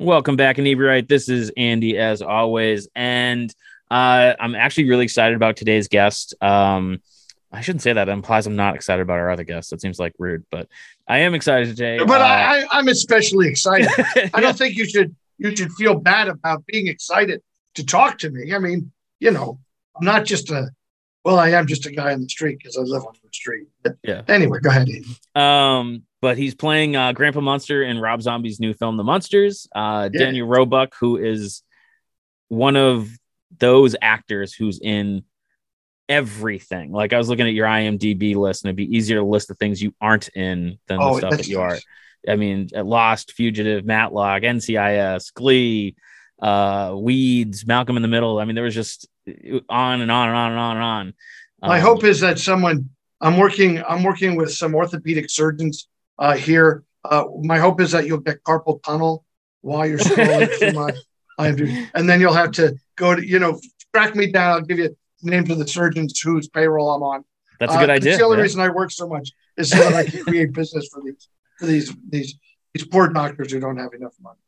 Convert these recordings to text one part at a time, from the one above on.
Welcome back, Inebriate. This is Andy, as always, and uh, I'm actually really excited about today's guest. Um, I shouldn't say that. That implies I'm not excited about our other guests. That seems like rude, but I am excited today. But Uh, I, I'm especially excited. I don't think you should you should feel bad about being excited to talk to me. I mean, you know, I'm not just a well, I am just a guy on the street because I live on the street. But Yeah. Anyway, go ahead. Um, but he's playing uh, Grandpa Munster in Rob Zombie's new film, The Munsters. Uh, Yeah. Daniel Roebuck, who is one of those actors who's in everything. Like I was looking at your IMDb list, and it'd be easier to list the things you aren't in than the Oh, stuff that you are. I mean, Lost, Fugitive, Matlock, NCIS, Glee, uh, Weeds, Malcolm in the Middle. I mean, there was just on and on and on and on and on. My Um, hope is that someone I'm working I'm working with some orthopedic surgeons uh, here. Uh, my hope is that you'll get carpal tunnel while you're scrolling through my IMDb, and then you'll have to go to you know track me down. I'll give you names of the surgeons whose payroll I'm on. that's a good Uh, idea. That's the only yeah. reason I work so much is so that I can create business for these for these these these poor doctors who don't have enough money.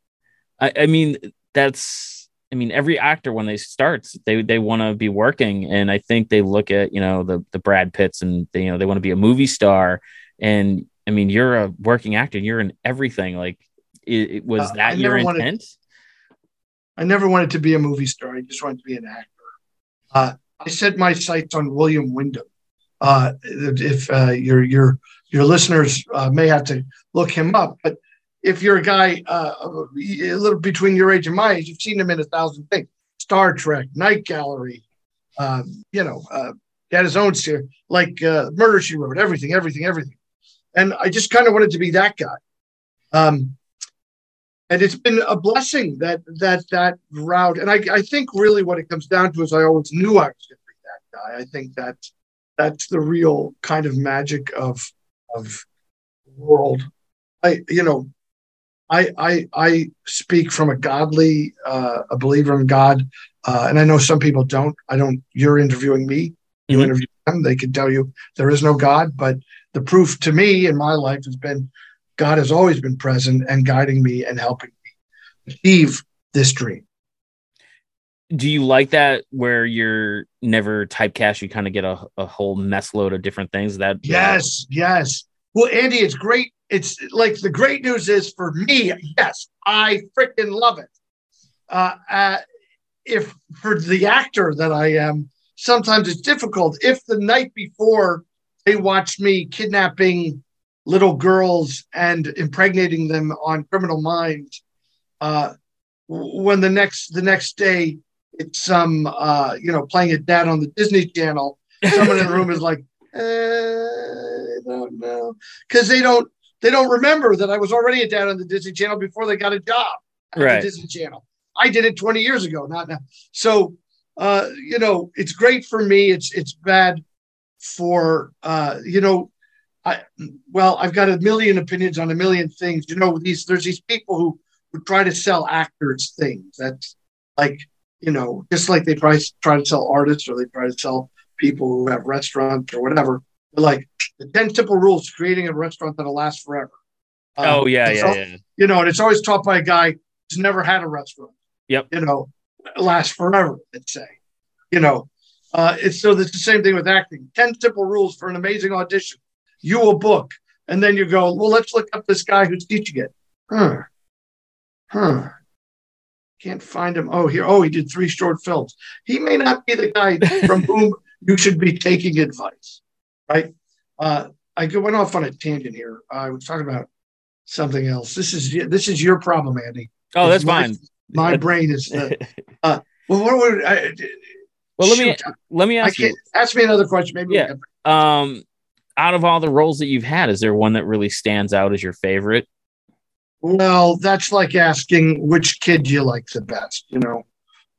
I, I mean, that's I mean, every actor when they start, they they want to be working, and I think they look at you know the the Brad Pitts and they, you know they want to be a movie star, and I mean you're a working actor, you're in everything. Like, it, it was Uh, that I your never wanted- intent? I never wanted to be a movie star. I just wanted to be an actor. Uh, I set my sights on William Windom. Uh, if uh, your your your listeners uh, may have to look him up, but if you're a guy uh, a little between your age and my age, you've seen him in a thousand things: Star Trek, Night Gallery. Uh, you know, uh, he had his own series, like uh, Murder She Wrote, everything, everything, everything. And I just kind of wanted to be that guy. Um, and it's been a blessing that that that route. And I, I think really what it comes down to is I always knew I was going to be that guy. I think that that's the real kind of magic of of the world. I you know, I I I speak from a godly, uh, a believer in God, uh, and I know some people don't. I don't. You're interviewing me. You Mhm. interview them. They can tell you there is no God, but the proof to me in my life has been God has always been present and guiding me and helping me achieve this dream. Do you like that where you're never typecast? You kind of get a, a whole mess load of different things. That Yes, yes. Well, Andy, it's great. It's like the great news is for me, yes, I freaking love it. Uh, uh, if for the actor that I am, sometimes it's difficult. If the night before they watched me kidnapping little girls and impregnating them on Criminal Minds, uh, when the next the next day it's some uh, you know playing it dad on the Disney Channel, someone in the room is like, uh, I don't know, because they don't they don't remember that I was already a dad on the Disney Channel before they got a job at Right. the Disney Channel. I did it 20 years ago, not now. So uh, you know, it's great for me. It's it's bad for uh, you know, I well, I've got a million opinions on a million things. You know, these there's these people who who try to sell actors things. That's like you know, just like they try try to sell artists or they try to sell people who have restaurants or whatever. They're like the 10 simple rules creating a restaurant that'll last forever. Um, Oh yeah, yeah, all- yeah. You know, and it's always taught by a guy who's never had a restaurant. Yep. You know, last forever, let's say. You know, uh, it's so it's the same thing with acting. 10 simple rules for an amazing audition. You will book. And then you go, well, let's look up this guy who's teaching it. Huh. Huh. Can't find him. Oh, here. Oh, he did three short films. He may not be the guy from whom you should be taking advice, right? Uh, I went off on a tangent here. I was talking about something else. This is this is your problem, Andy. Oh, that's my- fine. My brain is. The, well, what would I? Well, let me let me ask you. ask me another question. Maybe. Yeah. um out of all the roles that you've had is there one that really stands out as your favorite Well, that's like asking which kid you like the best, you know.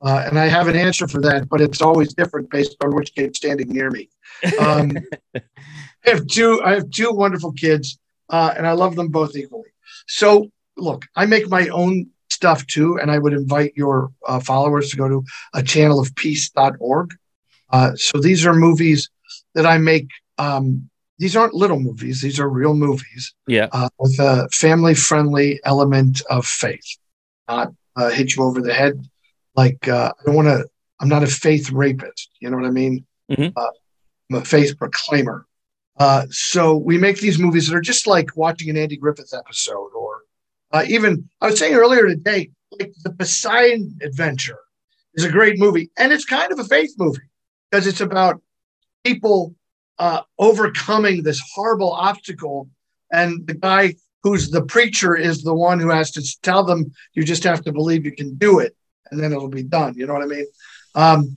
Uh, and I have an answer for that, but it's always different based on which kid's standing near me. Um, I have two. I have two wonderful kids, uh, and I love them both equally. So, look, I make my own stuff too, and I would invite your uh, followers to go to a channel of peace.org. Uh, so these are movies that I make. Um, these aren't little movies; these are real movies yeah uh, with a family-friendly element of faith. not uh, hit you over the head. Like uh, I don't want to. I'm not a faith rapist. You know what I mean? Mhm. Uh, I'm a faith proclaimer. Uh, so we make these movies that are just like watching an Andy Griffith episode, uh, even I was saying earlier today, like the Poseidon Adventure is a great movie, and it's kind of a faith movie because it's about people uh, overcoming this horrible obstacle, and the guy who's the preacher is the one who has to tell them you just have to believe you can do it, and then it'll be done. You know what I mean? Um,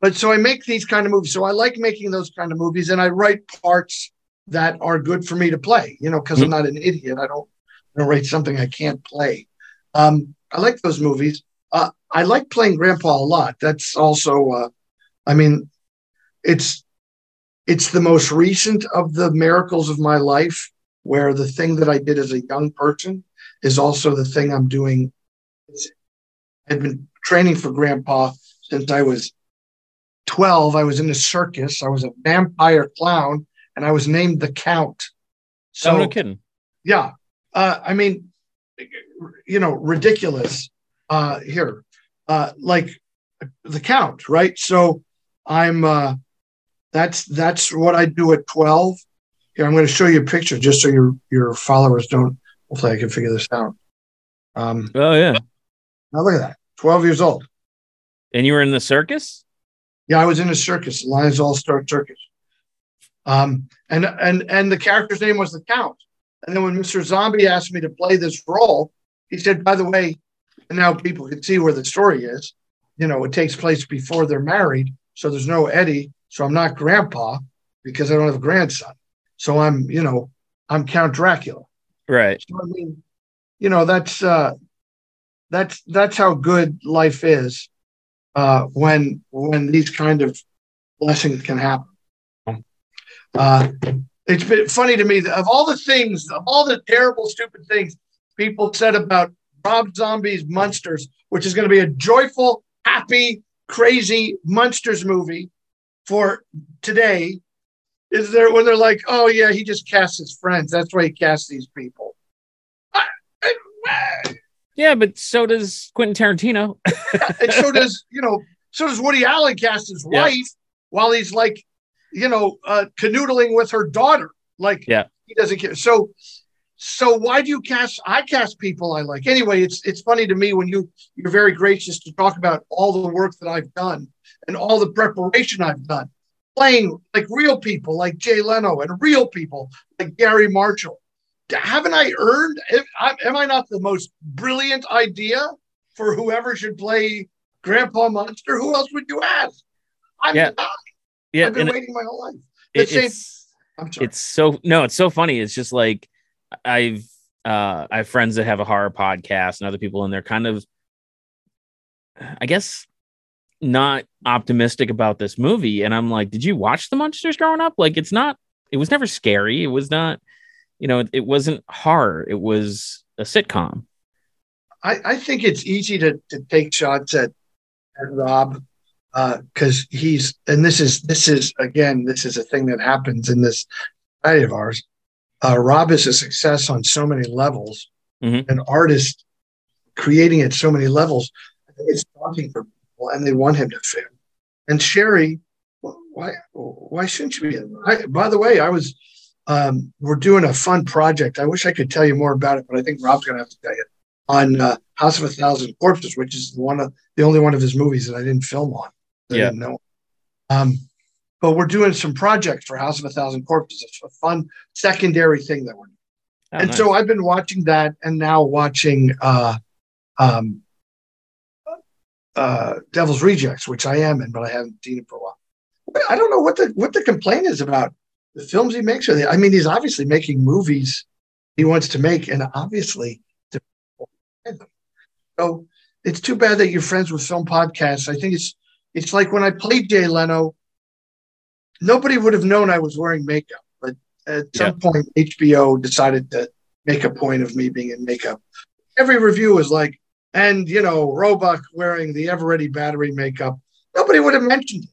but so I make these kind of movies. So I like making those kind of movies, and I write parts that are good for me to play. You know, because I'm not an idiot. I don't, I don't write something I can't play. Um, I like those movies. Uh, I like playing Grandpa a lot. That's also, uh, I mean, it's it's the most recent of the miracles of my life, where the thing that I did as a young person is also the thing I'm doing. I've been training for Grandpa since I was 12. I was in a circus. I was a vampire clown, and I was named the Count. So, oh, no kidding. yeah, uh, I mean, you know, ridiculous. Uh, here, uh, like the Count, right? So I'm. Uh, that's that's what I do at 12. Here, I'm going to show you a picture just so your your followers don't. Hopefully, I can figure this out. Um, Oh yeah. now look at that. 12 years old. And you were in the circus? Yeah, I was in a circus, Lions All Star Circus. Um, and and and the character's name was the Count. And then when Mr. Zombie asked me to play this role, he said, "By the way," and now people can see where the story is. You know, it takes place before they're married, so there's no Eddie, so I'm not Grandpa because I don't have a grandson. So I'm, you know, I'm Count Dracula. Right. So, I mean, you know, that's uh, that's that's how good life is uh, when when these kind of blessings can happen. Uh, it's been funny to me that of all the things, of all the terrible, stupid things people said about Rob Zombie's Munsters, which is going to be a joyful, happy, crazy Munsters movie for today, is there when they're like, "Oh yeah, he just casts his friends. That's why he casts these people." Yeah, but so does Quentin Tarantino. and so does you know so does woody allen cast his Yeah. wife while he's like you know uh canoodling with her daughter like Yeah. he doesn't care so so why do you cast i cast people i like anyway it's it's funny to me when you you're very gracious to talk about all the work that i've done and all the preparation i've done playing like real people like jay leno and real people like garry marshall haven't i earned am i not the most brilliant idea for whoever should play Grandpa Munster, who else would you ask? I'm Yeah. not. Yeah, I've been waiting my whole life. It, it's it's so no, it's so funny. It's just like I've uh I have friends that have a horror podcast and other people and they're kind of I guess not optimistic about this movie. And I'm like, did you watch the Munsters growing up? Like it's not it was never scary. It was not, you know, it, it wasn't horror. It was a sitcom. I, I think it's easy to, to take shots at, at Rob because he's and this is this is again this is a thing that happens in this society of ours. Uh, Rob is a success on so many levels, Mhm. an artist creating at so many levels. I think it's daunting for people, and they want him to fail. And Sherry, why why shouldn't you be? I, by the way, I was um, we're doing a fun project. I wish I could tell you more about it, but I think Rob's going to have to tell you on uh, House of a Thousand Corpses, which is one of the only one of his movies that I didn't film on. I Yeah. know. Um, but we're doing some projects for House of a Thousand Corpses. It's a fun secondary thing that we're doing. Oh, and nice. so I've been watching that, and now watching uh, um, uh, Devil's Rejects, which I am in, but I haven't seen it for a while. But I don't know what the what the complaint is about the films he makes. They, I mean, he's obviously making movies he wants to make, and obviously, so it's too bad that you're friends with film podcasts. I think it's it's like when I played Jay Leno, nobody would have known I was wearing makeup, but at some point HBO decided to make a point of me being in makeup. Every review was like, and you know, Roebuck wearing the Eveready battery makeup. Nobody would have mentioned it.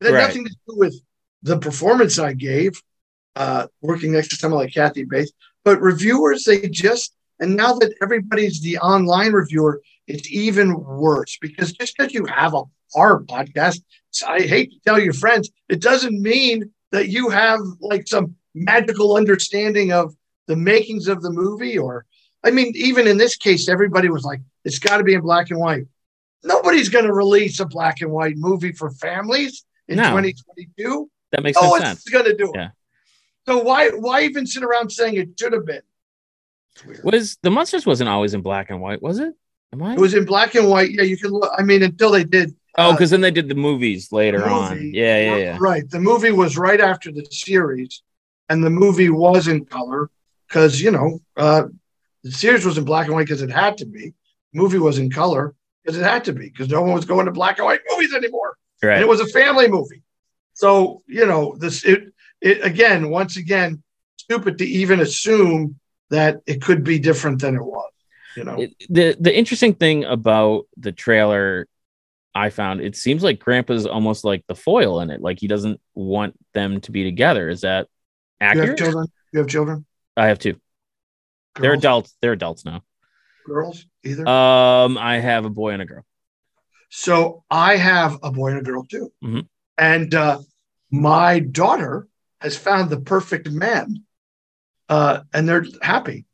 It had Right. nothing to do with the performance I gave, uh, working next to someone like Kathy Bates. But reviewers, they just and now that everybody's the online reviewer, it's even worse because just because you have a horror podcast, I hate to tell your friends, it doesn't mean that you have like some magical understanding of the makings of the movie. Or, I mean, even in this case, everybody was like, it's got to be in black and white. Nobody's going to release a black and white movie for families in No. 2022. That makes No sense. no one's going to do it. Yeah. So why why even sit around saying it should have been? Was the Munsters wasn't always in black and white, was it? Am I? It was in black and white. Yeah, you can look. I mean, until they did. oh, uh, because then they did the movies later on. movie. Yeah, yeah, yeah. Right. The movie was right after the series, and the movie was in color because you know uh, the series was in black and white because it had to be. The movie was in color because it had to be because no one was going to black and white movies anymore, Right. and it was a family movie. So you know this. It it again once again stupid to even assume that it could be different than it was. You know. It- the the interesting thing about the trailer I found it seems like Grandpa's almost like the foil in it. Like he doesn't want them to be together. Is that you have accurate? children. You have children. I have two. They're adults. They're adults now. Girls either. Um, I have a boy and a girl. So I have a boy and a girl too. Mhm. And uh, my daughter has found the perfect man. Uh, and they're happy.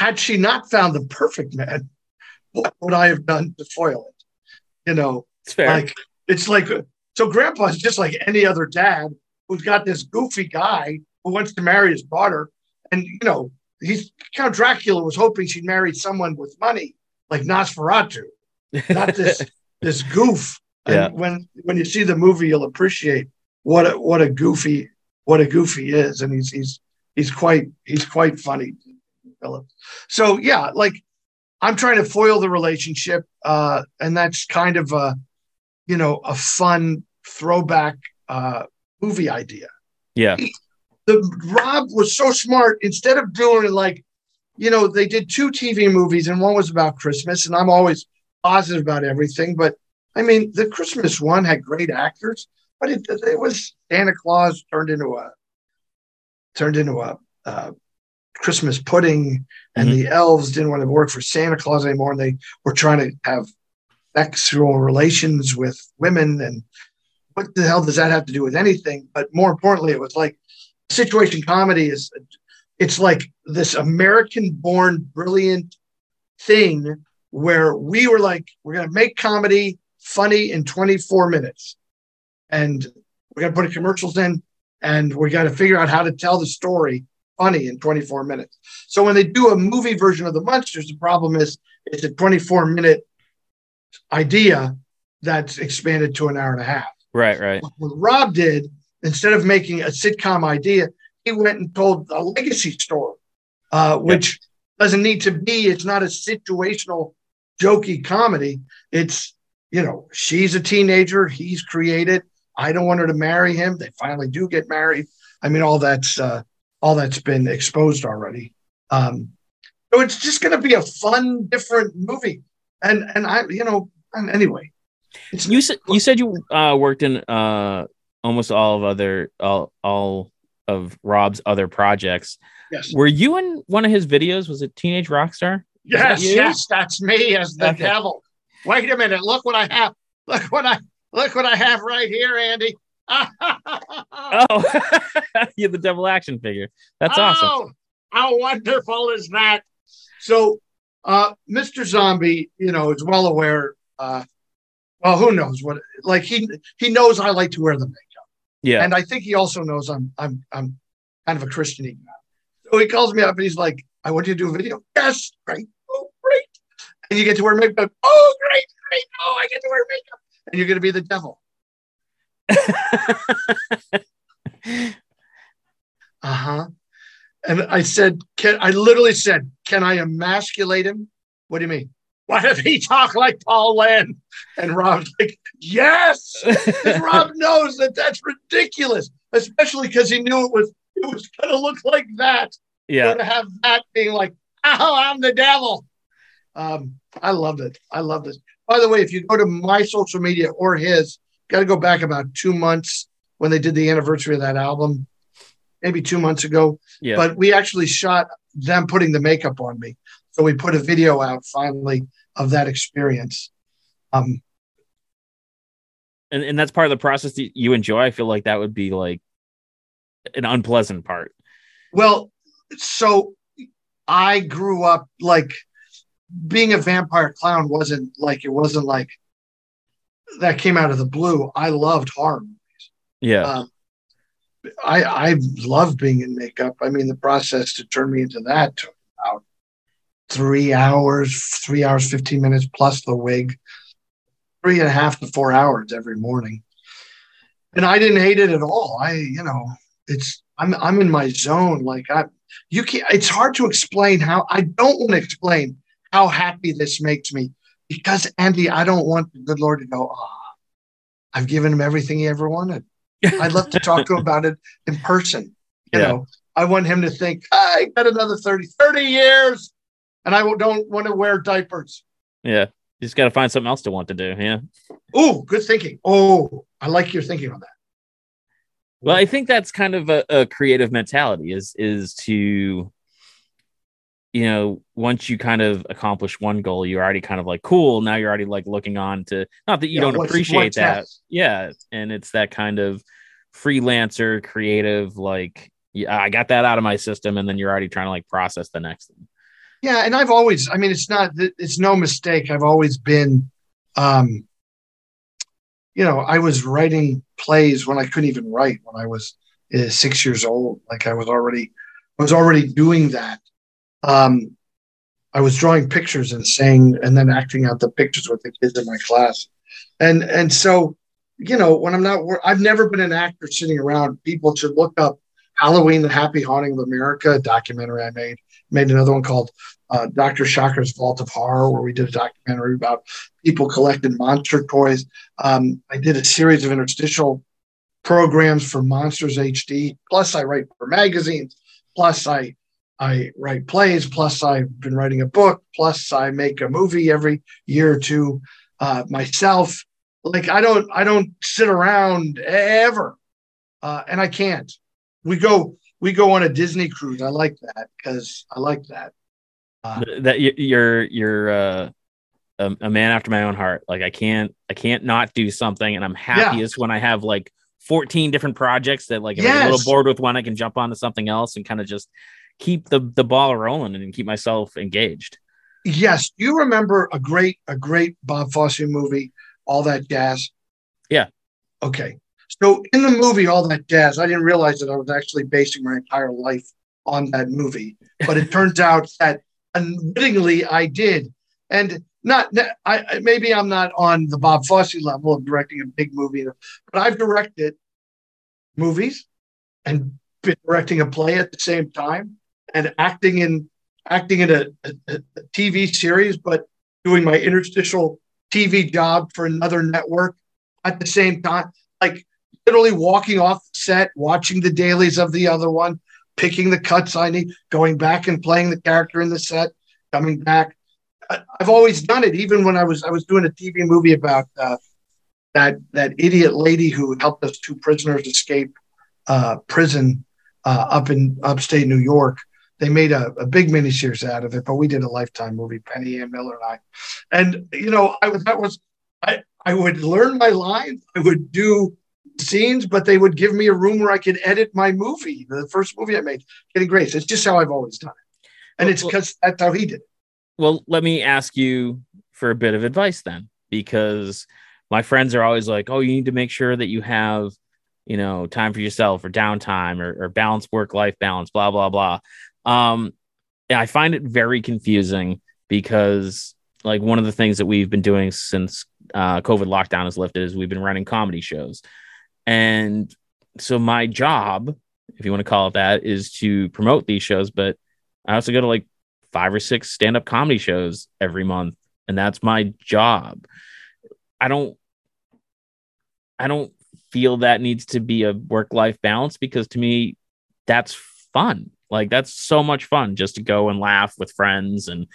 Had she not found the perfect man, what would I have done to foil it? You know, It's fair. like it's like so grandpa's just like any other dad who's got this goofy guy who wants to marry his daughter. And you know, he's Count Dracula was hoping she'd marry someone with money, like Nosferatu not this this goof. And Yeah. when when you see the movie, you'll appreciate what a, what a goofy what a goofy is, and he's he's he's quite he's quite funny, Philip. So yeah, like I'm trying to foil the relationship, uh, and that's kind of a you know a fun throwback uh, movie idea yeah. the Rob was so smart. Instead of doing it like, you know, they did two TV movies and one was about Christmas, and I'm always positive about everything. But I mean, the Christmas one had great actors, but it, it was Santa Claus turned into a turned into a uh, Christmas pudding, and Mhm. the elves didn't want to work for Santa Claus anymore, and they were trying to have sexual relations with women and what the hell does that have to do with anything? But more importantly, it was like situation comedy is it's like this American born brilliant thing where we were like, we're gonna make comedy funny in 24 minutes. And we're gonna put commercials in and we gotta figure out how to tell the story funny in 24 minutes. So when they do a movie version of the Munsters, the problem is it's a 24 minute idea that's expanded to an hour and a half Right, right. what Rob did, instead of making a sitcom idea, he went and told a legacy story, uh, which doesn't need to be, it's not a situational, jokey comedy. It's, you know, she's a teenager, he's created. I don't want her to marry him. They finally do get married. I mean, all that's uh, all that's been exposed already. Um, so it's just going to be a fun, different movie. And and I, you know, and anyway, You said you said you uh, worked in uh, almost all of other all all of Rob's other projects. yes. Were you in one of his videos? Was it Teenage Rockstar? Yes, you? yes, that's me as the Okay. devil. Wait a minute, look what I have. Look what I look what I have right here, Andy. Oh, you're the devil action figure. That's awesome. Oh, how wonderful is that? So, uh, Mr. Zombie, you know, is well aware. Uh, well, who knows what? Like he he knows I like to wear the makeup, Yeah, and I think he also knows I'm I'm I'm kind of a Christian guy. So he calls me up and he's like, "I want you to do a video." Yes, great, oh great, and you get to wear makeup. Oh great, great, oh I get to wear makeup, and you're going to be the devil. Uh huh. And I said, "Can I literally said, can I emasculate him? What do you mean? What if he talk like Paul Lynde?" And Rob's like, yes. Rob knows that that's ridiculous, especially because he knew it was it was going to look like that. yeah. To have that being like, "Oh, I'm the devil." Um, I loved it. I loved it. By the way, if you go to my social media or his, got to go back about two months when they did the anniversary of that album, maybe two months ago Yeah. but we actually shot them putting the makeup on me. So we put a video out finally of that experience. Um, and, and that's part of the process that you enjoy. I feel like that would be like an unpleasant part. Well, so I grew up like being a vampire clown wasn't like it wasn't like that came out of the blue. I loved horror movies. Yeah. Um, I I love being in makeup. I mean, the process to turn me into that took about three hours, three hours, 15 minutes plus the wig, three and a half to four hours every morning. And I didn't hate it at all. I, you know, it's I'm I'm in my zone. Like I you can't it's hard to explain how I don't want to explain how happy this makes me because Andy, I don't want the good Lord to go, oh, I've given him everything he ever wanted. I'd love to talk to him about it in person. You yeah. know, I want him to think, I got another 30, 30 years and I don't want to wear diapers. Yeah. You just got to find something else to want to do. Yeah. Oh, good thinking. Oh, I like your thinking on that. Well, I think that's kind of a, a creative mentality is is to you know, once you kind of accomplish one goal, you're already kind of like cool. Now you're already like looking on to not that you yeah, don't appreciate that. Yeah. And it's that kind of freelancer, creative, like, yeah, I got that out of my system. And then you're already trying to like process the next thing. Yeah. And I've always, I mean, it's not, it's no mistake. I've always been, um, you know, I was writing plays when I couldn't even write when I was uh, six years old. Like I was already, I was already doing that um, I was drawing pictures and saying, and then acting out the pictures with the kids in my class. And, and so, you know, when I'm not, I've never been an actor sitting around. People should look up Halloween, the Happy Haunting of America documentary I made. Made another one called uh, Dr. Shocker's Vault of Horror, where we did a documentary about people collecting monster toys. Um, I did a series of interstitial programs for Monsters HD. Plus, I write for magazines. Plus, I I write plays, plus I've been writing a book, plus I make a movie every year or two uh, myself. Like I don't, I don't sit around ever, uh, and I can't. We go, we go on a Disney cruise. I like that because I like that. Uh, that you're you're uh, a, a, man after my own heart. Like I can't, I can't not do something, and I'm happiest yeah. when I have like 14 different projects that like if yes. I'm a little bored with one, I can jump onto something else and kind of just keep the the ball rolling and keep myself engaged. Yes, you remember a great a great Bob Fosse movie, All That Jazz. Yeah. Okay. So in the movie All That Jazz, I didn't realize that I was actually basing my entire life on that movie, but it turns out that unwittingly I did, and not I maybe I'm not on the Bob Fosse level of directing a big movie, but I've directed movies and been directing a play at the same time and acting in acting in a, a, a TV series, but doing my interstitial TV job for another network at the same time. Like literally walking off set, watching the dailies of the other one, picking the cuts I need, going back and playing the character in the set, coming back. I've always done it, even when I was I was doing a TV movie about uh, that that idiot lady who helped us two prisoners escape uh, prison uh, up in upstate New York they made a, a big miniseries out of it, but we did a lifetime movie, Penny Ann Miller and I. And you know, I was that was I I would learn my lines, I would do scenes, but they would give me a room where I could edit my movie, the first movie I made, Getting Grace. It's just how I've always done it. And well, it's because that's how he did it. Well, let me ask you for a bit of advice then, because my friends are always like, oh, you need to make sure that you have, you know, time for yourself or downtime or, or balance work life balance, blah, blah, blah. Um, I find it very confusing because like one of the things that we've been doing since uh, COVID lockdown is lifted is we've been running comedy shows, and so my job, if you want to call it that, is to promote these shows. But I also go to like five or six stand up comedy shows every month, and that's my job. I don't, I don't feel that needs to be a work life balance because to me, that's fun. Like that's so much fun just to go and laugh with friends and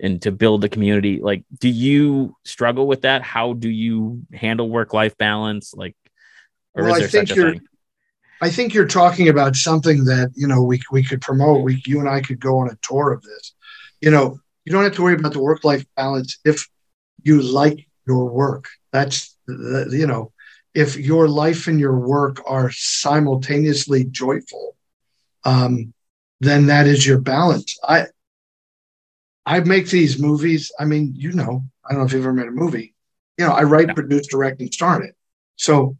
and to build a community. Like, do you struggle with that? How do you handle work life balance? Like, or well, is there I think such a you're, thing? I think you're talking about something that you know we we could promote. We you and I could go on a tour of this. You know, you don't have to worry about the work life balance if you like your work. That's the, you know, if your life and your work are simultaneously joyful, um, then that is your balance. I I make these movies. I mean, you know, I don't know if you've ever made a movie. You know, I write, yeah. produce, direct, and star it. So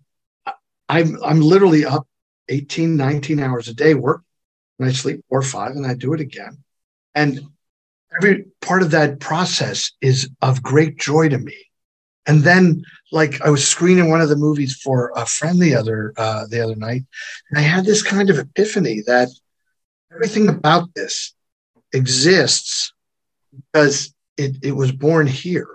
I'm I'm literally up 18, 19 hours a day work, and I sleep four or five, and I do it again. And every part of that process is of great joy to me. And then, like I was screening one of the movies for a friend the other uh, the other night, and I had this kind of epiphany that everything about this exists because it, it was born here,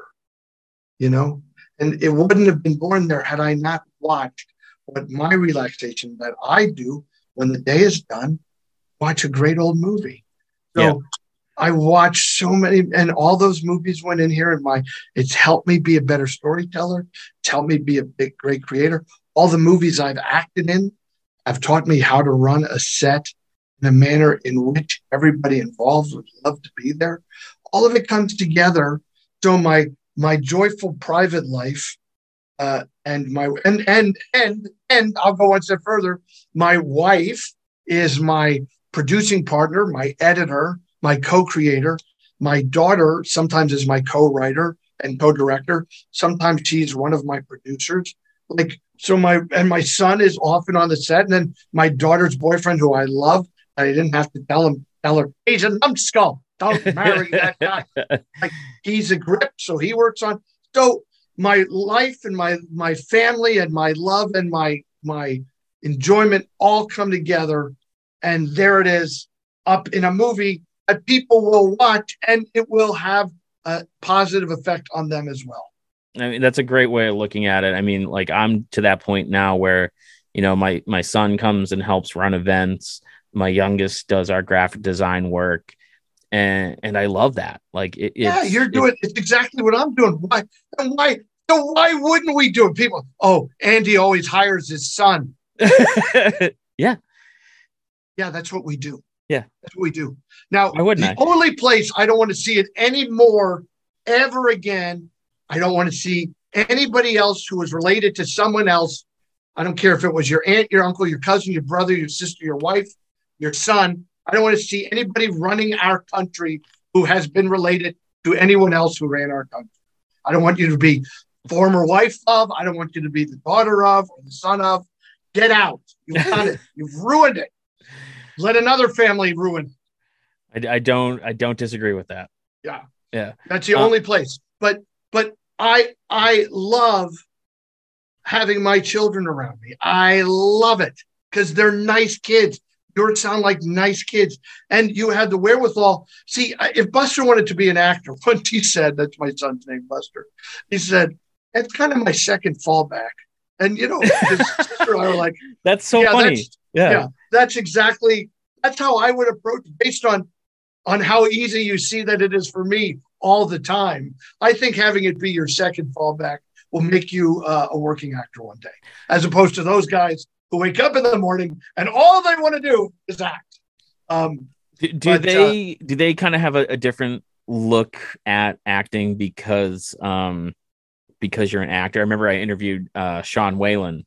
you know, and it wouldn't have been born there had I not watched what my relaxation that I do when the day is done, watch a great old movie. So yeah. I watched so many, and all those movies went in here, and my it's helped me be a better storyteller. It's helped me be a big, great creator. All the movies I've acted in have taught me how to run a set a manner in which everybody involved would love to be there. All of it comes together. So my my joyful private life uh, and my and and and and I'll go one step further. My wife is my producing partner, my editor, my co-creator. My daughter sometimes is my co-writer and co-director. Sometimes she's one of my producers. Like so, my and my son is often on the set, and then my daughter's boyfriend, who I love, I didn't have to tell him tell her he's a numbskull. Don't marry that guy. like he's a grip, so he works on. So my life and my my family and my love and my my enjoyment all come together and there it is up in a movie that people will watch and it will have a positive effect on them as well i mean that's a great way of looking at it i mean like i'm to that point now where you know my my son comes and helps run events my youngest does our graphic design work and and I love that. Like, it, yeah, you're doing it's, it's exactly what I'm doing. Why and why? So why wouldn't we do it? People, oh, Andy always hires his son. yeah, yeah, that's what we do. Yeah, that's what we do. Now, why wouldn't the I? only place I don't want to see it anymore, ever again. I don't want to see anybody else who is related to someone else. I don't care if it was your aunt, your uncle, your cousin, your brother, your sister, your wife, your son. I don't want to see anybody running our country who has been related to anyone else who ran our country. I don't want you to be former wife of. I don't want you to be the daughter of or the son of. Get out. You've done it. You've ruined it. Let another family ruin. I, I don't. I don't disagree with that. Yeah. Yeah. That's the uh, only place. But but I I love having my children around me. I love it because they're nice kids. Yours sound like nice kids. And you had the wherewithal. See, if Buster wanted to be an actor, what he said, that's my son's name, Buster, he said, that's kind of my second fallback. And, you know, his sister I were like, that's so yeah, funny. That's, yeah. yeah. That's exactly, that's how I would approach based on, on how easy you see that it is for me all the time. I think having it be your second fallback will make you uh, a working actor one day, as opposed to those guys who wake up in the morning and all they want to do is act. Um, do, do but, they uh, do they kind of have a, a, different look at acting because um because you're an actor? I remember I interviewed uh, Sean Whalen.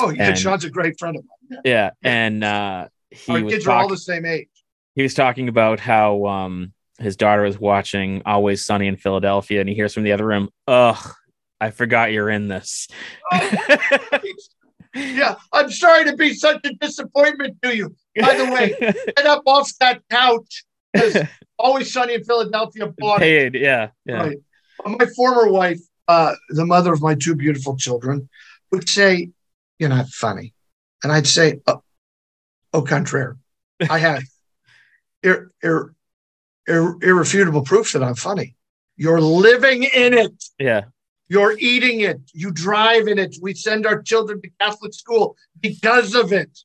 Oh, yeah, and, Sean's a great friend of mine. Yeah, yeah. and uh, he Our kids talk- are all the same age. He was talking about how um his daughter was watching Always Sunny in Philadelphia, and he hears from the other room, "Ugh, I forgot you're in this." Oh, yeah, I'm sorry to be such a disappointment to you. By the way, get up off that couch Always Sunny in Philadelphia bought Paid, yeah, yeah. Right. My former wife, uh, the mother of my two beautiful children, would say, "You're not funny," and I'd say, "Oh, au contraire, I have ir- ir- ir- irrefutable proof that I'm funny. You're living in it." Yeah. You're eating it. You drive in it. We send our children to Catholic school because of it.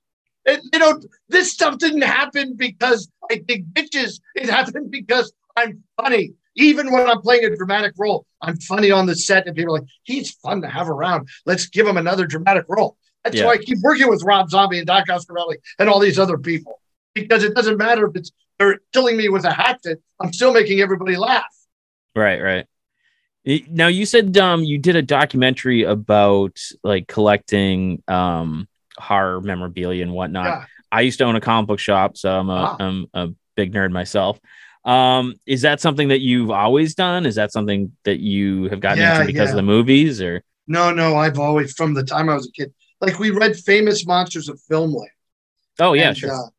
it you know, this stuff didn't happen because I dig bitches. It happened because I'm funny. Even when I'm playing a dramatic role, I'm funny on the set, and people are like, he's fun to have around. Let's give him another dramatic role. That's yeah. why I keep working with Rob Zombie and Don Coscarelli and all these other people because it doesn't matter if it's they're killing me with a hatchet, I'm still making everybody laugh. Right, right. Now you said um you did a documentary about like collecting um horror memorabilia and whatnot. Yeah. I used to own a comic book shop, so I'm a Ah. am a big nerd myself. Um, is that something that you've always done? Is that something that you have gotten Yeah, into because yeah. of the movies or No, no, I've always from the time I was a kid. Like we read Famous Monsters of Filmland. oh yeah, And, sure. uh,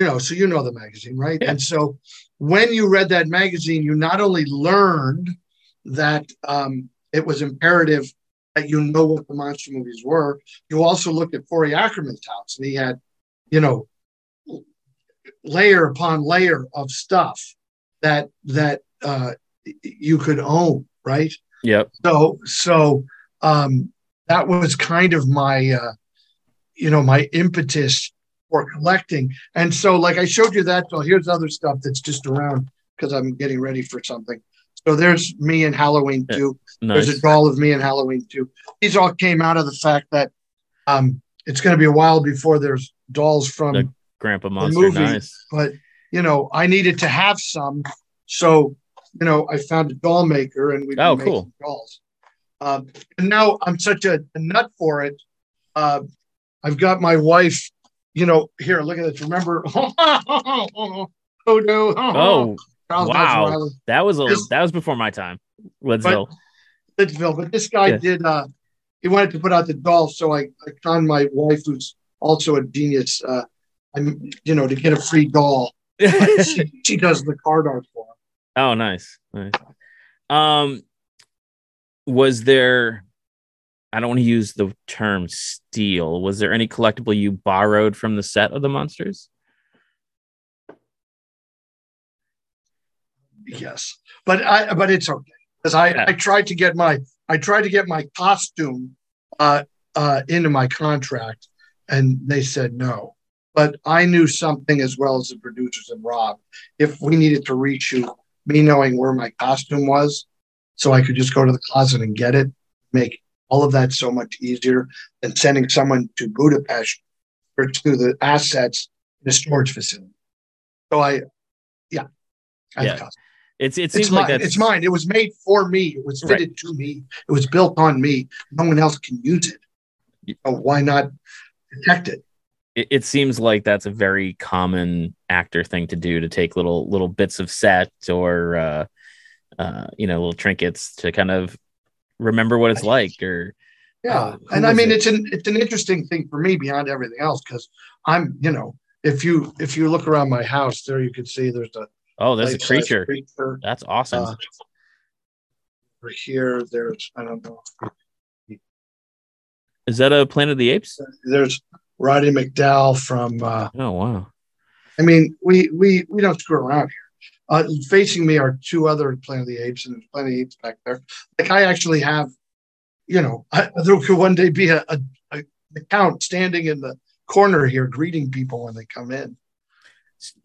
you know, so you know the magazine, right? And so when you read that magazine, you not only learned that um, it was imperative that you know what the monster movies were, you also looked at Forry Ackerman's house, and he had, you know, layer upon layer of stuff that that uh, you could own, right? Yep. So so um, that was kind of my uh, you know my impetus for collecting. And so like I showed you that. So here's other stuff that's just around because I'm getting ready for something. So there's me in Halloween too. Nice. There's a doll of me in Halloween too. These all came out of the fact that um, it's going to be a while before there's dolls from The- Grandpa Munster, movie. nice. but you know, I needed to have some. So, you know, I found a doll maker and we Oh, made cool. dolls. Um, and now I'm such a, a nut for it. Uh, I've got my wife, you know, here, look at this. Remember? oh, no. Oh, Charles wow. Reilly, that was a Just- that was before my time. Woodsville. Lidsville. But this guy Yeah. did, uh, he wanted to put out the doll. So I, I found my wife, who's also a genius, uh, I'm, you know, to get a free doll. she, she does the card art for him. Oh, nice, nice. Um, was there? I don't want to use the term steal. Was there any collectible you borrowed from the set of the Munsters? Yes, but I but it's okay because I Yeah. I tried to get my I tried to get my costume uh uh into my contract and they said no. But I knew something as well as the producers and Rob. If we needed to reshoot, me knowing where my costume was, so I could just go to the closet and get it, make all of that so much easier than sending someone to Budapest or to the assets in a storage facility. So I, yeah, I Yeah. It's it It's seems mine. like that's it's mine. It was made for me. It was Right. fitted to me. It was built on me. No one else can use it. So why not protect it? It, it seems like that's a very common actor thing to do to take little little bits of set or uh, uh, you know little trinkets to kind of remember what it's like or Yeah, Uh, and I mean it? it's an it's an interesting thing for me beyond everything else because I'm you know if you if you look around my house there you can see there's a oh there's a creature creature that's awesome uh, over here. There's I don't know. is that a planet of the apes There's Roddy McDowall from. Uh, oh wow I mean, we we we don't screw around here. Uh, facing me are two other Planet of the Apes, and there's Planet of Apes back there. Like I actually have, you know, I, there could one day be a, a, a account standing in the corner here greeting people when they come in.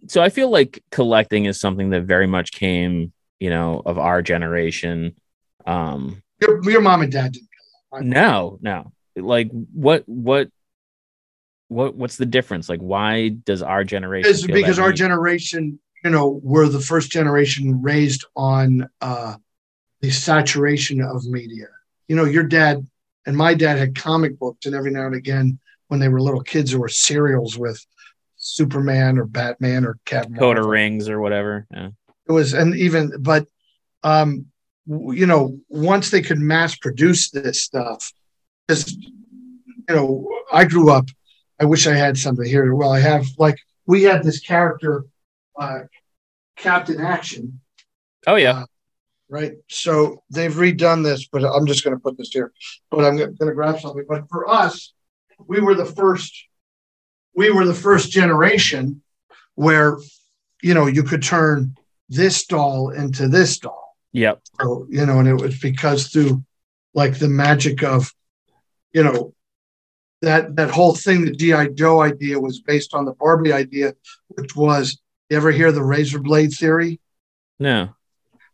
So I feel like collecting is something that very much came, you know, of our generation. Um, Your, your mom and dad didn't. no, no, like what, what, what, what's the difference? Like, why does our generation? Because, because our need? generation, you know, were the first generation raised on uh, the saturation of media. You know, your dad and my dad had comic books, and every now and again, when they were little kids, there were serials with Superman or Batman or Captain Coda rings or whatever. Yeah. It was, and even, but, um, you know, once they could mass produce this stuff, because, you know, I grew up, I wish I had something here. Well, I have, like, we had this character, uh, Captain Action, Oh yeah. right? So they've redone this, but I'm just going to put this here. But I'm going to grab something. But for us, we were the first. We were the first generation where, you know, you could turn this doll into this doll. Yep. So, you know, and it was because through like the magic of, you know, that that whole thing, the GI Joe idea was based on the Barbie idea, which was you ever hear the razor blade theory? No.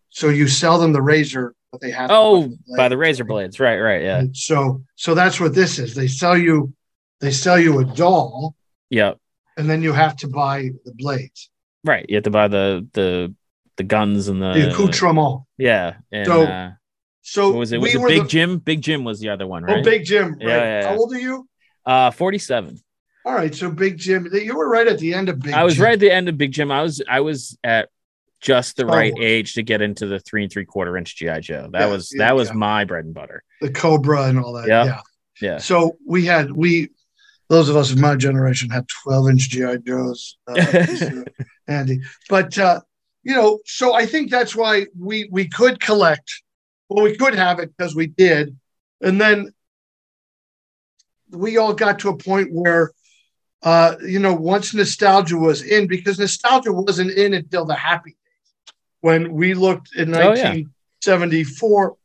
So you sell them the razor, but they have to Oh, the by the razor blades. Right. Right. Yeah. And so so that's what this is. They sell you they sell you a doll, Yep. and then you have to buy the blades. Right. You have to buy the the the guns and the, the accoutrement. Yeah. And So, uh, So was it? Was we it Big the, Jim? Big Jim was the other one, right? Oh, Big Jim. Yeah, right. yeah, yeah. How old are you? uh 47. All right, so Big Jim. You were right at the end of Big. I was Jim. right at the end of Big Jim. I was I was at just the Star right Wars. age to get into the three and three quarter inch GI Joe. That Yeah, was yeah, that was yeah. my bread and butter. the Cobra and all that. Yeah. Yeah. Yeah. So we had we those of us of my generation had 12 inch GI Joes, uh, Andy. But uh, you know, so I think that's why we we could collect. Well, we could have it because we did, and then we all got to a point where. Uh, you know, once nostalgia was in, because nostalgia wasn't in until the happy days when we looked in Oh, yeah. 1974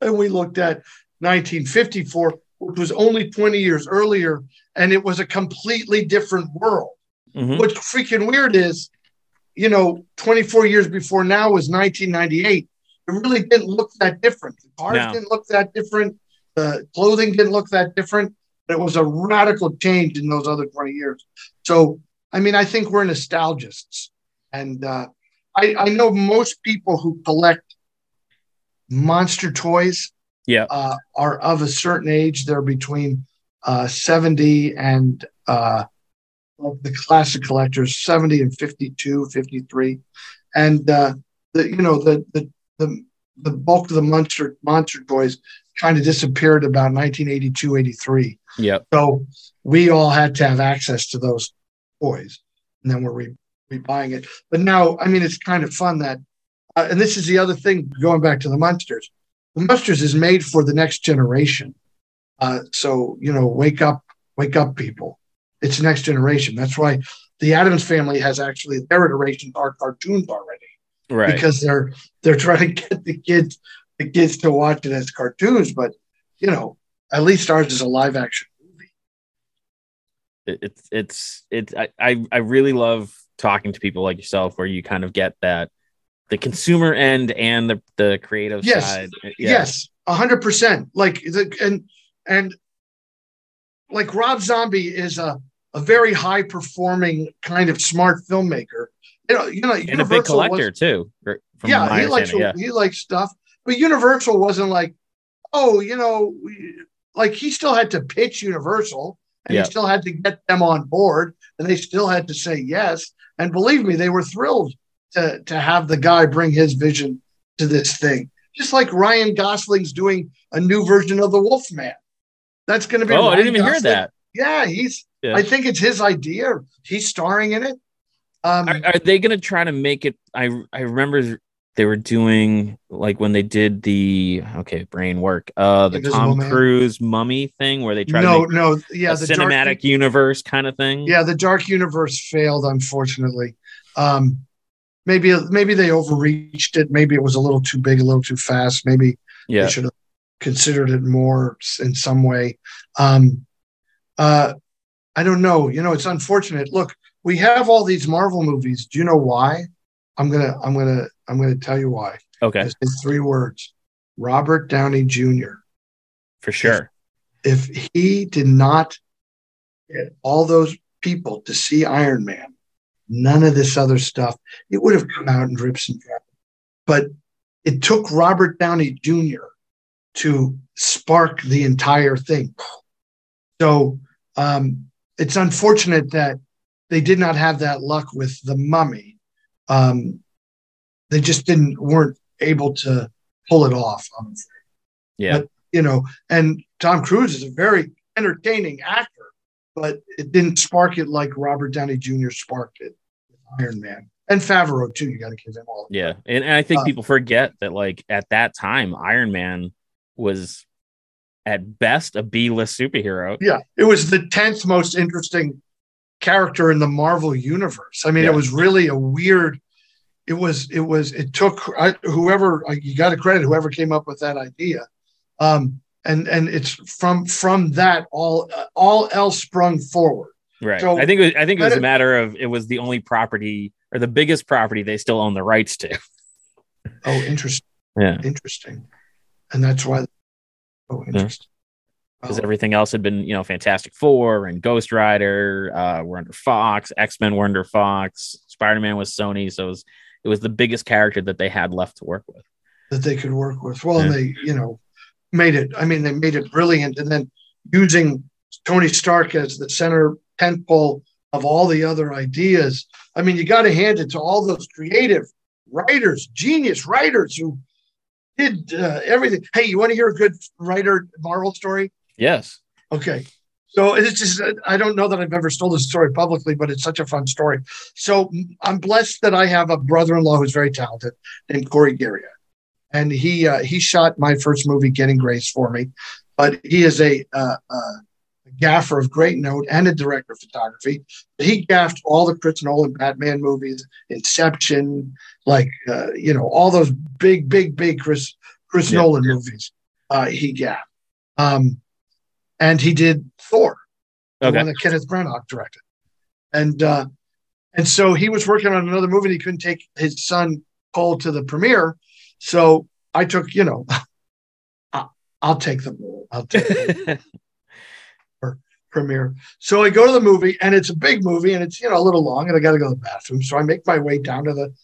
and we looked at 1954, which was only 20 years earlier, and it was a completely different world. Mhm. What's freaking weird is, you know, 24 years before now was 1998. It really didn't look that different. The cars No. didn't look that different. The clothing didn't look that different. It was a radical change in those other 20 years. So, I mean, I think we're nostalgists. And uh, I, I know most people who collect monster toys Yeah. uh, are of a certain age. They're between uh, 70 and uh, the classic collectors, 70 and 52, 53. And uh, the you know the the the, the bulk of the monster monster toys kind of disappeared about 1982, 83. Yep. So we all had to have access to those toys, and then we're re- rebuying it. But now, I mean, it's kind of fun that, uh, and this is the other thing. Going back to the Munsters, the Munsters is made for the next generation. Uh, so you know, wake up, wake up, people! It's next generation. That's why the Addams Family has actually their iterations are cartoons already Right. because they're they're trying to get the kids the kids to watch it as cartoons. But you know, at least ours is a live action movie. it's it's it's I I really love talking to people like yourself where you kind of get that the consumer end and the the creative Yes. side. Yeah. Yes, a hundred percent. Like the and and like Rob Zombie is a a very high performing kind of smart filmmaker. You know, you know, And a big Universal was- collector too. from yeah, he likes understanding, he likes stuff, but Universal wasn't like, oh, you know, like he still had to pitch Universal, and Yeah. he still had to get them on board, and they still had to say yes. And believe me, they were thrilled to to have the guy bring his vision to this thing. Just like Ryan Gosling's doing a new version of the Wolfman. That's going to be. Oh, I didn't even hear that. Yeah, he's. Yeah. I think it's his idea. He's starring in it. Um, Are, are they going to try to make it? I I remember they were doing like when they did the okay brain work uh the Invisible Tom Man? Cruise mummy thing where they tried no, to no, yeah, the dark- cinematic universe kind of thing. Yeah, the Dark Universe failed, unfortunately. Um, maybe maybe they overreached it. Maybe it was a little too big, a little too fast. Maybe yeah. they should have considered it more in some way. Um, uh, I don't know. You know, it's unfortunate. Look, we have all these Marvel movies. Do you know why? I'm gonna I'm gonna I'm gonna tell you why. Okay, It's in three words. Robert Downey Jr. for sure. if he did not get all those people to see Iron Man, none of this other stuff, it would have come out in drips and drabs. But it took Robert Downey Jr. to spark the entire thing. So um, it's unfortunate that they did not have that luck with the Mummy. Um, they just didn't weren't able to pull it off. I'm Yeah, but- you know, and Tom Cruise is a very entertaining actor, but it didn't spark it like Robert Downey Jr. sparked it with Iron Man. And Favreau too. You got to give him all. yeah, and, and I think Uh, people forget that like at that time Iron Man was at best a B list superhero. Yeah, it was the tenth most interesting character in the Marvel universe. I mean, Yeah. it was really a weird. It was. It was. It took I, whoever uh, you got to credit whoever came up with that idea, um, and and it's from from that all uh, all else sprung forward. Right. So- I think it was, I think it was a matter of it was the only property or the biggest property they still own the rights to. Oh, interesting. Yeah. interesting and that's why oh interesting Because Oh, everything else had been, you know, Fantastic Four and Ghost Rider uh, were under Fox, X Men were under Fox, Spider Man was Sony, so it was it was the biggest character that they had left to work with. That they could work with. Well, and they you know made it. I mean, they made it brilliant, and then using Tony Stark as the center tentpole of all the other ideas. I mean, you got to hand it to all those creative writers, genius writers who did uh, everything. Hey, you want to hear a good writer Marvel story? Yes. Okay. So it's just, I don't know that I've ever told this story publicly, but it's such a fun story. So I'm blessed that I have a brother in law who's very talented named Cory Geryak. And he uh, he shot my first movie, Getting Grace, for me. But he is a, uh, uh, gaffer of great note and a director of photography. He gaffed all the Chris Nolan Batman movies, Inception, like uh, you know all those big, big, big Chris Chris yeah. Nolan movies. Uh, he gaffed, um, and he did Thor, the one that Kenneth Branagh directed, and uh, and so he was working on another movie. And he couldn't take his son Cole to the premiere, so I took you know. I'll take the role. I'll take premiere. So I go to the movie, and it's a big movie, and it's you know a little long, and I got to go to the bathroom. So I make my way down to the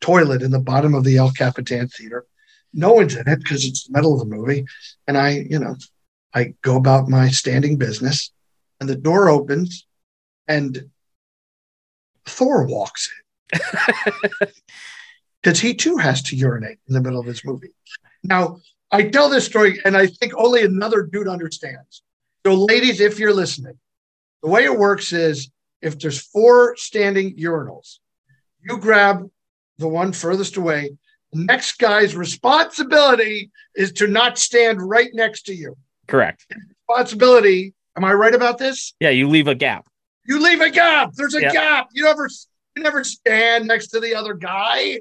toilet in the bottom of the El Capitan Theater. No one's in it because it's the middle of the movie, and I you know I go about my standing business, and the door opens, and Thor walks in. Because he too has to urinate in the middle of his movie. Now, I tell this story, and I think only another dude understands so, ladies, if you're listening, the way it works is if there's four standing urinals, you grab the one furthest away. The next guy's responsibility is to not stand right next to you. Correct. Responsibility. Am I right about this? Yeah, you leave a gap. You leave a gap. There's a yep. gap. You never you never stand next to the other guy.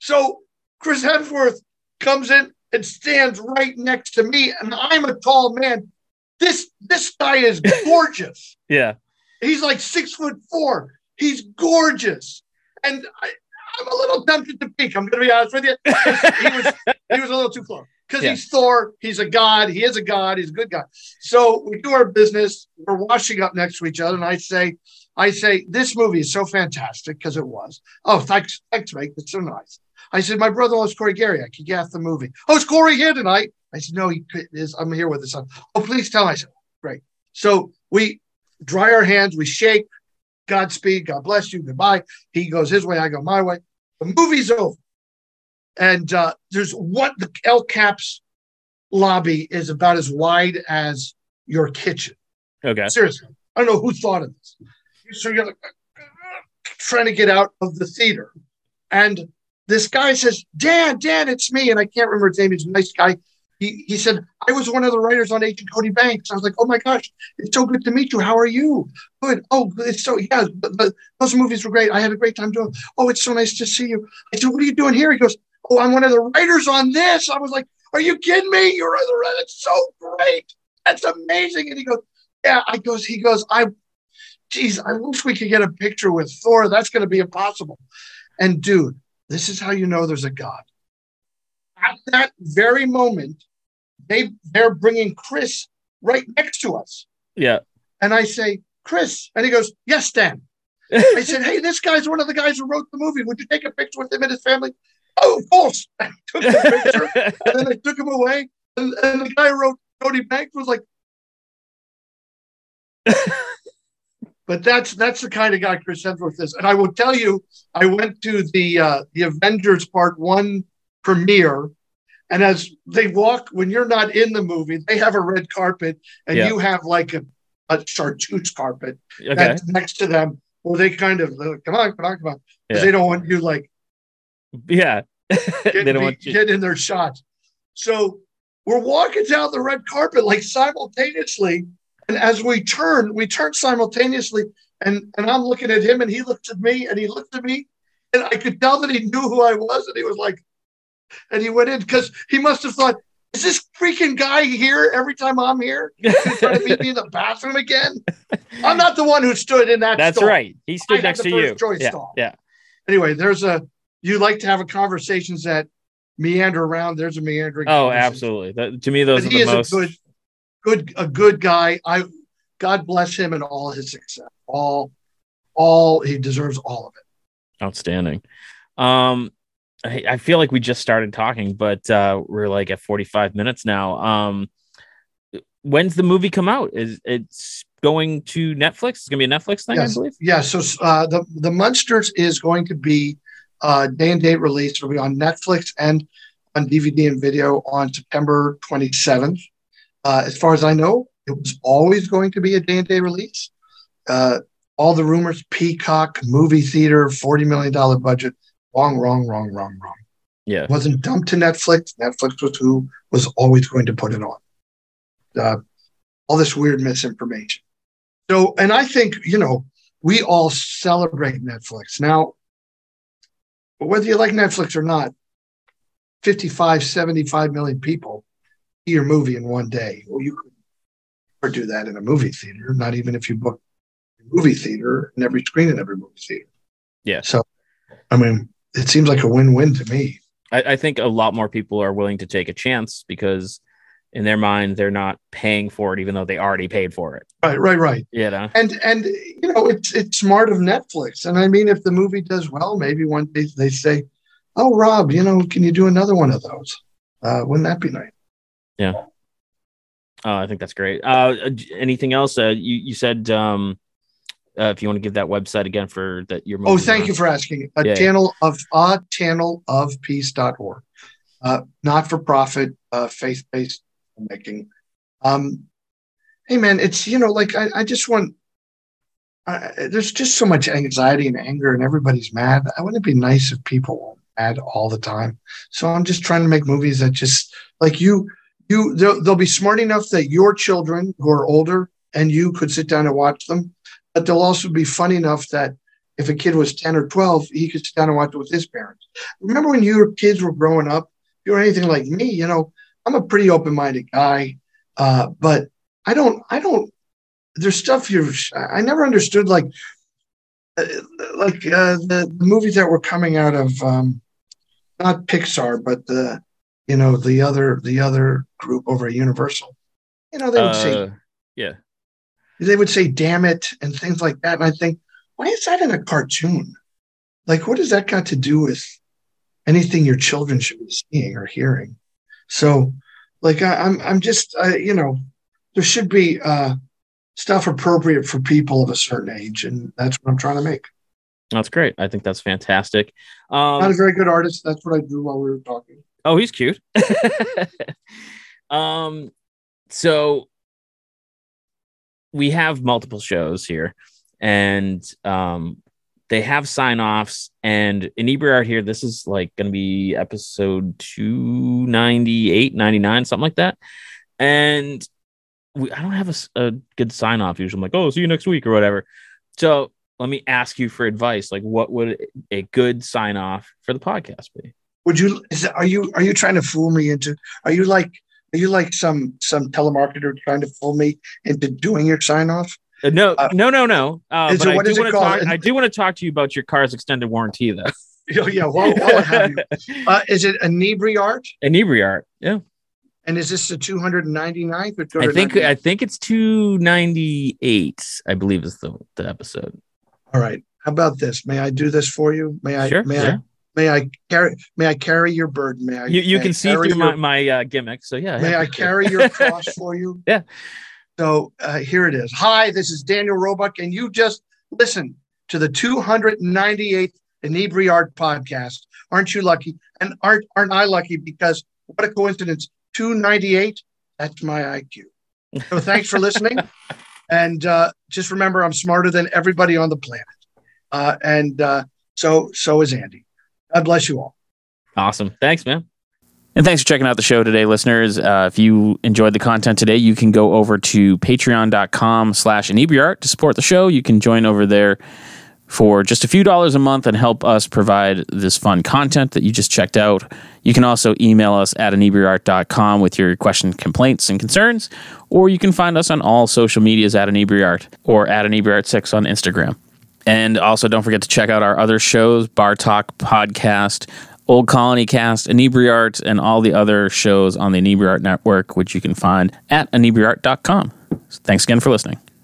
So Chris Hemsworth comes in and stands right next to me, and I'm a tall man. This this guy is gorgeous. yeah. He's like six foot four. He's gorgeous. And I, I'm a little tempted to peek. I'm going to be honest with you. he was he was a little too close because yeah. he's Thor. He's a god. He is a god. He's a good guy. So we do our business. We're washing up next to each other, and I say, I say, this movie is so fantastic because it was. Oh, thanks, thanks, mate. It's so nice. I said, my brother-in-law is Cory Geryak. He gaffed the movie. Oh, is Corey here tonight? I said, no, he is. I'm here with his son. Oh, please tell him. I said, great. So we dry our hands, we shake. Godspeed. God bless you. Goodbye. He goes his way. I go my way. The movie's over. And uh, there's what the El Caps lobby is about as wide as your kitchen. Okay. Seriously. I don't know who thought of this. So you're like, trying to get out of the theater. And this guy says, Dan, Dan, it's me. And I can't remember his name. He's a nice guy he, he said, I was one of the writers on Agent Cody Banks. I was like, oh my gosh, it's so good to meet you. How are you? Good. Oh, it's so, yeah, but, but those movies were great. I had a great time doing Oh, it's so nice to see you. I said, what are you doing here? He goes, oh, I'm one of the writers on this. I was like, are you kidding me? You're the writer. It's so great. That's amazing. And he goes, yeah, I goes, he goes, I, geez, I wish we could get a picture with Thor. That's going to be impossible. And dude, this is how you know there's a God. At that very moment, they they're bringing Chris right next to us. Yeah. And I say, Chris, and he goes, Yes, Dan. I said, Hey, this guy's one of the guys who wrote the movie. Would you take a picture with him and his family? Oh, of course. I took the picture, and then I took him away. And, and the guy who wrote Cody Banks was like, but that's that's the kind of guy Chris Hemsworth is. And I will tell you, I went to the uh, the Avengers Part One premiere and as they walk, when you're not in the movie, they have a red carpet and you have like a, a chartreuse carpet okay. next to them where they kind of like, come on, come on, come on. Because yeah. they don't want you like Yeah. they don't want you get in their shot. So we're walking down the red carpet like simultaneously. And as we turn, we turn simultaneously. And, and I'm looking at him and he looked at me and he looked at me. And I could tell that he knew who I was. And he was like, and he went in because he must have thought, is this freaking guy here every time I'm here? He's trying to meet me in the bathroom again. I'm not the one who stood in that. That's stall. right. He stood I next to you. Choice yeah, stall. yeah. Anyway, there's a you like to have a conversations that meander around. There's a meandering. Oh, absolutely. That, to me, those but are the most good, good, a good guy. I God bless him and all his success. All, all he deserves all of it. Outstanding. Um, I, I feel like we just started talking, but uh, we're like at 45 minutes now. Um, when's the movie come out? Is it's going to Netflix? It's gonna be a Netflix thing, yes. I believe. Yeah. So uh, the the Munsters is going to be uh, day and date release. It'll be on Netflix and on DVD and video on September 27th. Uh, as far as I know, it was always going to be a day and day release. Uh, all the rumors, Peacock, movie theater, $40 million budget. Wrong, wrong, wrong, wrong, wrong. Yeah. It wasn't dumped to Netflix. Netflix was who was always going to put it on. Uh, all this weird misinformation. So, and I think, you know, we all celebrate Netflix. Now, whether you like Netflix or not, 55, 75 million people your movie in one day. Well, you could never do that in a movie theater, not even if you book a movie theater and every screen in every movie theater. Yeah. So, I mean, it seems like a win win to me. I, I think a lot more people are willing to take a chance because in their mind they're not paying for it even though they already paid for it Right, right, right. you know And and you know, it's it's smart of Netflix. And I mean, if the movie does well, maybe one day they say, "Oh, Rob, you know, can you do another one of those?" Uh, wouldn't that be nice? Oh i think that's great uh anything else uh you you said um uh, if you want to give that website again for that your Oh, thank you for asking. A Yeah. channel of a channel of peace.org. Uh, not for profit, uh, faith based making. Um, hey man, it's you know, like I, I just want I, there's just so much anxiety and anger and everybody's mad. I wouldn't be nice if people weren't mad all the time. So I'm just trying to make movies that just like you you they'll, they'll be smart enough that your children who are older and you could sit down and watch them but they'll also be fun enough that if a kid was 10 or 12, he could sit down and watch it with his parents. Remember when your kids were growing up? If you were anything like me, you know, I'm a pretty open-minded guy, uh, but I don't, I don't, there's stuff you're, I never understood like, uh, like uh, the, the movies that were coming out of, um, not Pixar, but the, you know, the other, the other group over at Universal. You know, they would say, uh, yeah. they would say damn it and things like that. And i think why is that in a cartoon? Like what has that got to do with anything your children should be seeing or hearing? So like I, i'm i'm just uh, you know there should be uh stuff appropriate for people of a certain age and that's what i'm trying to make. That's great. I think that's fantastic. Not a um very good artist. That's what i drew while we were talking oh he's cute. Um so we have multiple shows here and um they have sign offs and Inebriart here this is like going to be episode 298 99 something like that. And we, i don't have a good sign off usually. I'm like oh see you next week or whatever. So let me ask you for advice like what would a good sign off for the podcast be would you is are you are you trying to fool me into are you like are you like some some telemarketer trying to fool me into doing your sign off Uh, no, Uh, no, no, no. Uh, it- I do is it want to called? talk. I do want to talk to you about your car's extended warranty, though. Oh, yeah, while, while I have you. Uh, is it inebriart? Inebriate, yeah. And is this the 299th or I think I think it's two ninety eight. I believe is the the episode. All right. How about this? May I do this for you? May I? Sure, May yeah. I? May I carry? May I carry your burden? May I? You you may can I see through your- my my uh, gimmick. So yeah, May yeah. I carry your cross for you? Yeah. So uh, here it is. Hi, this is Daniel Roebuck, and you just listened to the 298th Inebriart podcast. Aren't you lucky? And aren't aren't I lucky? Because what a coincidence! 298. That's my IQ. So thanks for listening, and uh, just remember, I'm smarter than everybody on the planet, uh, and uh, so so is Andy. God bless you all. Awesome. Thanks, man. And thanks for checking out the show today, listeners. Uh, if you enjoyed the content today, you can go over to patreon.com slash inebriart to support the show. You can join over there for just a few dollars a month and help us provide this fun content that you just checked out. You can also email us at inebriart.com with your questions, complaints, and concerns, or you can find us on all social medias at inebriart or at inebriart6 on Instagram. And also, don't forget to check out our other shows Bar Talk Podcast, Old Colony Cast, Inebriart, and all the other shows on the Inebriart Network, which you can find at inebriart.com. Thanks again for listening.